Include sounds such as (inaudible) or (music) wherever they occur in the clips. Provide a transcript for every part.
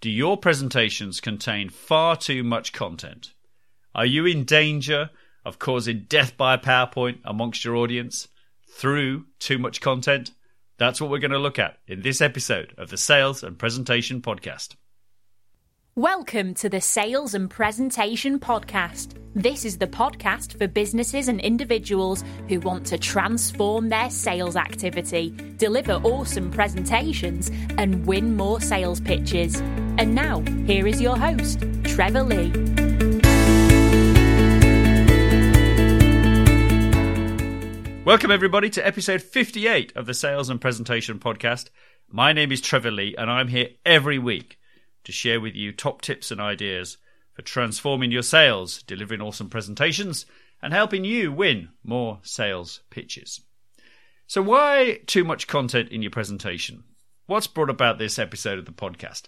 Do your presentations contain far too much content? Are you in danger of causing death by PowerPoint amongst your audience through too much content? That's what we're going to look at in this episode of the Sales and Presentation Podcast. Welcome to the Sales and Presentation Podcast. This is the podcast for businesses and individuals who want to transform their sales activity, deliver awesome presentations, and win more sales pitches. And now, here is your host, Trevor Lee. Welcome, everybody, to episode 58 of the Sales and Presentation Podcast. My name is Trevor Lee, and I'm here every week to share with you top tips and ideas for transforming your sales, delivering awesome presentations, and helping you win more sales pitches. So, why too much content in your presentation? What's brought about this episode of the podcast?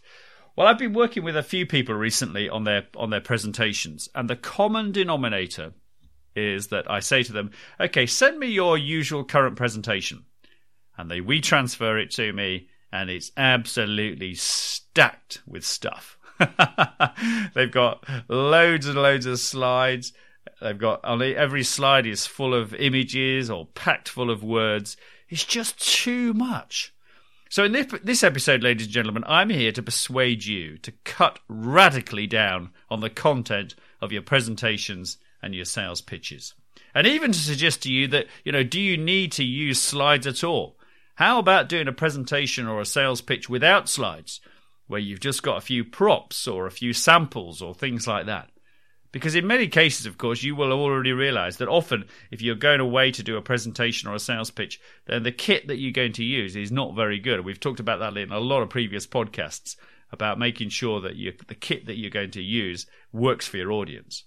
Well, I've been working with a few people recently on their on their presentations, and the common denominator is that I say to them, "Okay, send me your usual current presentation," and they we-transfer it to me, and it's absolutely stacked with stuff. (laughs) They've got loads and loads of slides. They've got only every slide is full of images or packed full of words. It's just too much. So, in this, this episode, ladies and gentlemen, I'm here to persuade you to cut radically down on the content of your presentations and your sales pitches. And even to suggest to you that, you know, do you need to use slides at all? How about doing a presentation or a sales pitch without slides, where you've just got a few props or a few samples or things like that? Because in many cases, of course, you will already realize that often if you're going away to do a presentation or a sales pitch, then the kit that you're going to use is not very good. We've talked about that in a lot of previous podcasts about making sure that you, the kit that you're going to use works for your audience.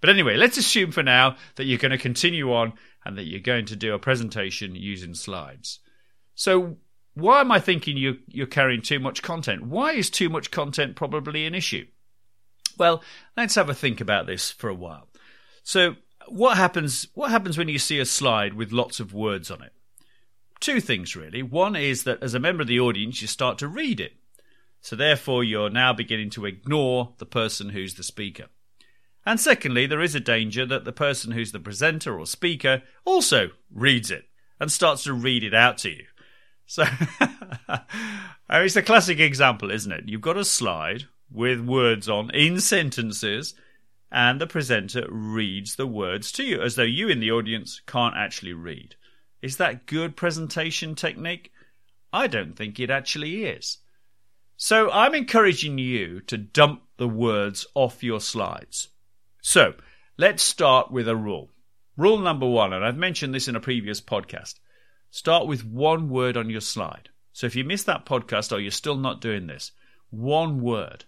But anyway, let's assume for now that you're going to continue on and that you're going to do a presentation using slides. So why am I thinking you, you're carrying too much content? Why is too much content probably an issue? Well, let's have a think about this for a while. So, what happens? What happens when you see a slide with lots of words on it? Two things really. One is that as a member of the audience, you start to read it. So therefore, you're now beginning to ignore the person who's the speaker. And secondly, there is a danger that the person who's the presenter or speaker also reads it and starts to read it out to you. So (laughs) it's a classic example, isn't it? You've got a slide with words on in sentences, and the presenter reads the words to you as though you in the audience can't actually read. Is that good presentation technique? I don't think it actually is. So I'm encouraging you to dump the words off your slides. So let's start with a rule. Rule number one, and I've mentioned this in a previous podcast Start with one word on your slide. So if you missed that podcast or you're still not doing this, one word,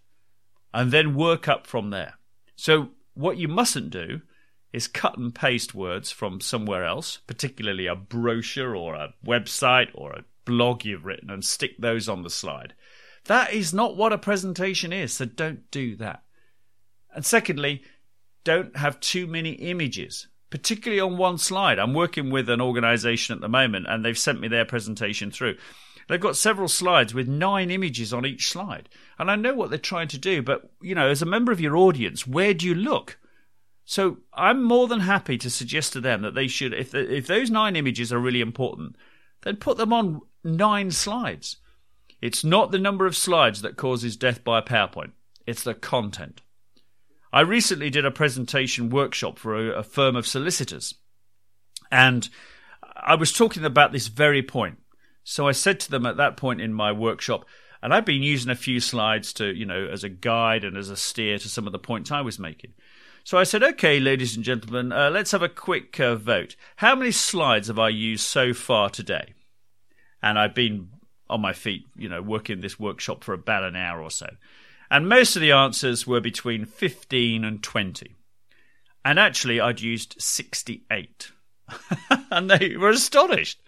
and then work up from there. So what you mustn't do is cut and paste words from somewhere else, particularly a brochure or a website or a blog you've written, and stick those on the slide. That is not what a presentation is, so don't do that. And secondly, don't have too many images particularly on one slide. I'm working with an organization at the moment and they've sent me their presentation through. They've got several slides with nine images on each slide. And I know what they're trying to do, but you know, as a member of your audience, where do you look? So I'm more than happy to suggest to them that they should, if if those nine images are really important, then put them on nine slides. It's not the number of slides that causes death by PowerPoint; it's the content. I recently did a presentation workshop for a, a firm of solicitors, and I was talking about this very point. So I said to them at that point in my workshop, and I've been using a few slides to, you know, as a guide and as a steer to some of the points I was making. So I said, okay, ladies and gentlemen, uh, let's have a quick uh, vote. How many slides have I used so far today? And I've been on my feet, you know, working this workshop for about an hour or so. And most of the answers were between 15 and 20. And actually, I'd used 68. (laughs) and they were astonished.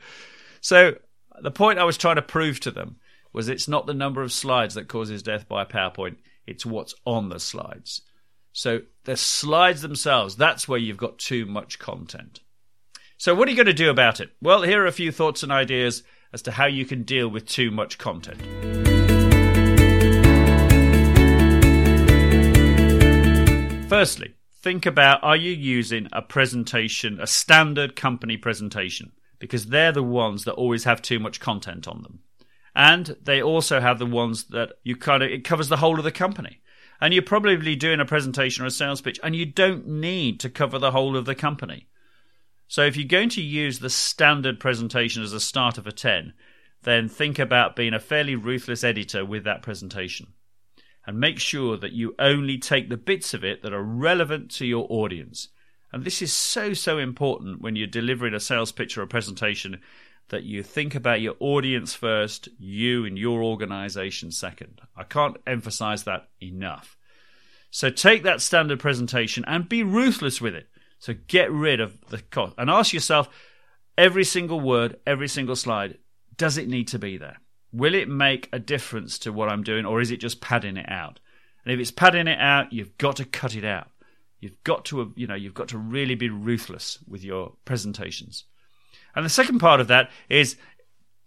So, the point I was trying to prove to them was it's not the number of slides that causes death by PowerPoint, it's what's on the slides. So the slides themselves, that's where you've got too much content. So, what are you going to do about it? Well, here are a few thoughts and ideas as to how you can deal with too much content. Firstly, think about are you using a presentation, a standard company presentation? Because they're the ones that always have too much content on them. And they also have the ones that you kind of, it covers the whole of the company. And you're probably doing a presentation or a sales pitch, and you don't need to cover the whole of the company. So if you're going to use the standard presentation as a starter for 10, then think about being a fairly ruthless editor with that presentation. And make sure that you only take the bits of it that are relevant to your audience. And this is so, so important when you're delivering a sales pitch or a presentation that you think about your audience first, you and your organization second. I can't emphasize that enough. So take that standard presentation and be ruthless with it. So get rid of the cost and ask yourself every single word, every single slide, does it need to be there? Will it make a difference to what I'm doing or is it just padding it out? And if it's padding it out, you've got to cut it out. You've got to, you know, you've got to really be ruthless with your presentations. And the second part of that is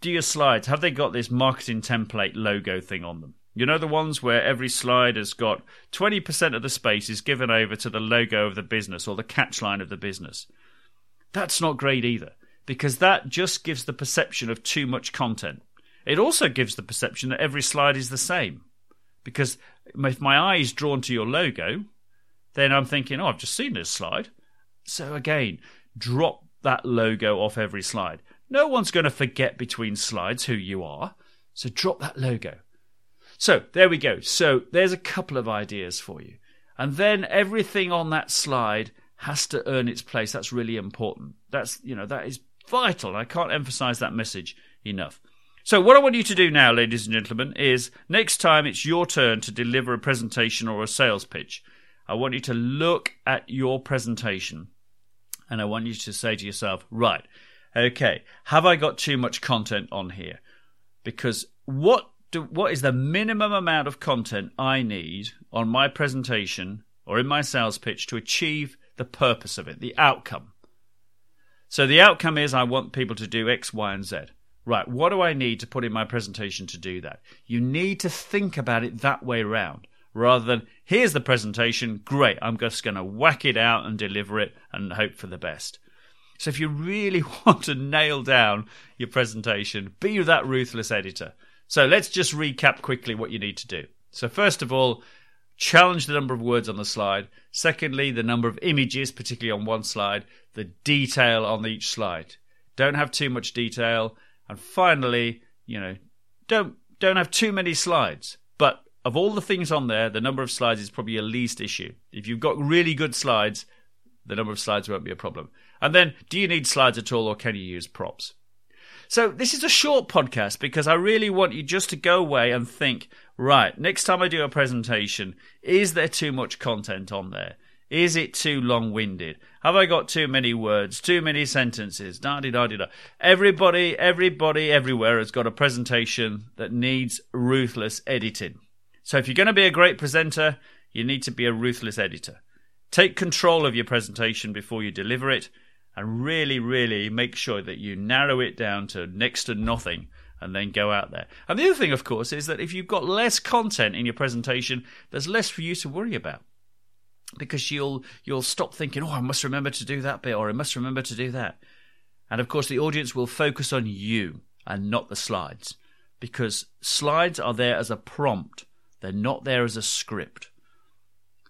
do your slides, have they got this marketing template logo thing on them? You know, the ones where every slide has got 20% of the space is given over to the logo of the business or the catchline of the business. That's not great either, because that just gives the perception of too much content. It also gives the perception that every slide is the same. Because if my eye is drawn to your logo, then I'm thinking, oh, I've just seen this slide. So again, drop that logo off every slide. No one's going to forget between slides who you are. So drop that logo. So there we go. So there's a couple of ideas for you. And then everything on that slide has to earn its place. That's really important. That's, you know, that is vital. I can't emphasize that message enough. So, what I want you to do now, ladies and gentlemen, is next time it's your turn to deliver a presentation or a sales pitch, I want you to look at your presentation and I want you to say to yourself, right, okay, have I got too much content on here? Because what do, what is the minimum amount of content I need on my presentation or in my sales pitch to achieve the purpose of it, the outcome? So the outcome is I want people to do X, Y, and Z. Right, what do I need to put in my presentation to do that? You need to think about it that way round rather than here's the presentation, great, I'm just going to whack it out and deliver it and hope for the best. So if you really (laughs) want to nail down your presentation, be that ruthless editor. So let's just recap quickly what you need to do. So first of all, challenge the number of words on the slide. Secondly, the number of images, particularly on one slide, the detail on each slide. Don't have too much detail. And finally, you know, don't don't have too many slides. Of all the things on there, the number of slides is probably your least issue. If you've got really good slides, the number of slides won't be a problem. And then, do you need slides at all, or can you use props? So, this is a short podcast because I really want you just to go away and think right, next time I do a presentation, is there too much content on there? Is it too long winded? Have I got too many words, too many sentences? Da da da da. Everybody, everybody, everywhere has got a presentation that needs ruthless editing. So if you're going to be a great presenter, you need to be a ruthless editor. Take control of your presentation before you deliver it and really, really make sure that you narrow it down to next to nothing and then go out there. And the other thing, of course, is that if you've got less content in your presentation, there's less for you to worry about. Because you'll you'll stop thinking, oh, I must remember to do that bit, or I must remember to do that. And of course, the audience will focus on you and not the slides, because slides are there as a prompt. They're not there as a script.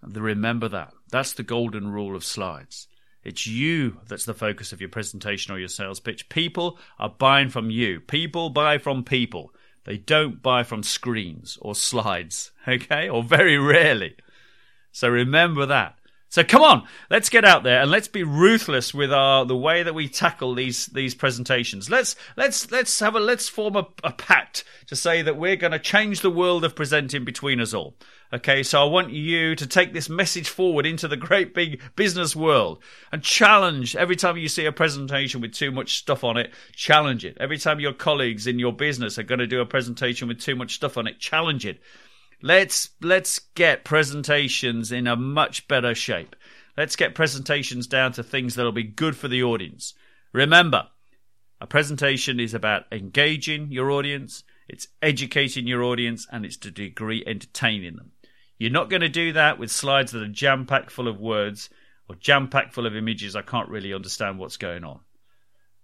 Remember that. That's the golden rule of slides. It's you that's the focus of your presentation or your sales pitch. People are buying from you. People buy from people. They don't buy from screens or slides, (laughs) okay? Or very rarely. So remember that. So come on, let's get out there and let's be ruthless with our the way that we tackle these these presentations. Let's let's let's have a let's form a, a pact to say that we're going to change the world of presenting between us all. Okay, so I want you to take this message forward into the great big business world and challenge every time you see a presentation with too much stuff on it, challenge it. Every time your colleagues in your business are going to do a presentation with too much stuff on it, challenge it. Let's let's get presentations in a much better shape. Let's get presentations down to things that'll be good for the audience. Remember, a presentation is about engaging your audience, it's educating your audience, and it's to degree entertaining them. You're not going to do that with slides that are jam packed full of words or jam packed full of images. I can't really understand what's going on.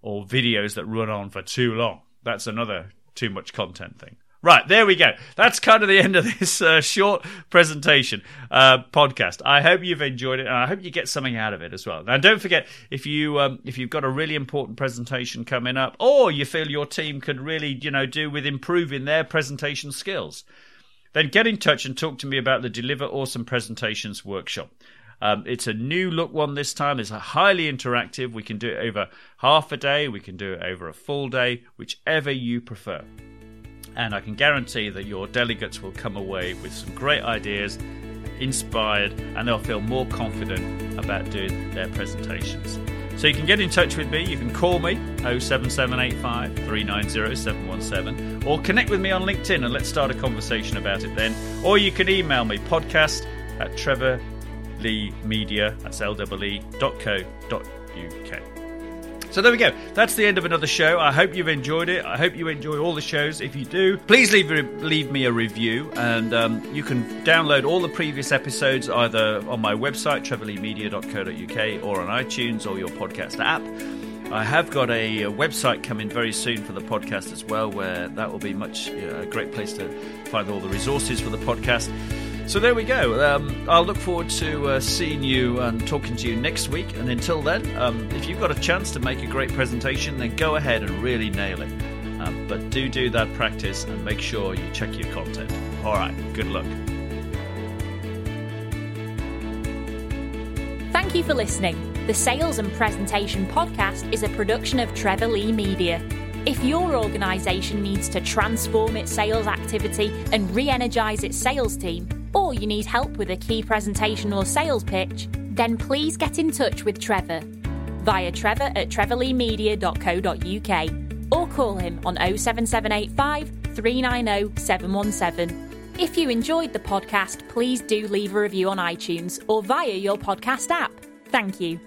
Or videos that run on for too long. That's another too much content thing. Right, there we go. That's kind of the end of this uh, short presentation uh, podcast. I hope you've enjoyed it, and I hope you get something out of it as well. Now, don't forget if you um, if you've got a really important presentation coming up, or you feel your team could really you know do with improving their presentation skills, then get in touch and talk to me about the Deliver Awesome Presentations workshop. Um, it's a new look one this time. It's highly interactive. We can do it over half a day. We can do it over a full day, whichever you prefer and I can guarantee that your delegates will come away with some great ideas, inspired, and they'll feel more confident about doing their presentations. So you can get in touch with me. You can call me 07785 390 717 or connect with me on LinkedIn and let's start a conversation about it then. Or you can email me podcast at trevorleemedia, that's L-E-E.co.uk. So there we go. That's the end of another show. I hope you've enjoyed it. I hope you enjoy all the shows. If you do, please leave leave me a review, and um, you can download all the previous episodes either on my website trevorleemedia.co.uk or on iTunes or your podcast app. I have got a, website coming very soon for the podcast as well, where that will be much you know, a great place to find all the resources for the podcast. So there we go. Um, I'll look forward to uh, seeing you and talking to you next week. And until then, um, if you've got a chance to make a great presentation, then go ahead and really nail it. Um, but do do that practice and make sure you check your content. All right, good luck. Thank you for listening. The Sales and Presentation Podcast is a production of Trevor Lee Media. If your organisation needs to transform its sales activity and re energise its sales team, or you need help with a key presentation or sales pitch, then please get in touch with Trevor via trevor at trevorleemedia.co.uk or call him on 07785 390 717. If you enjoyed the podcast, please do leave a review on iTunes or via your podcast app. Thank you.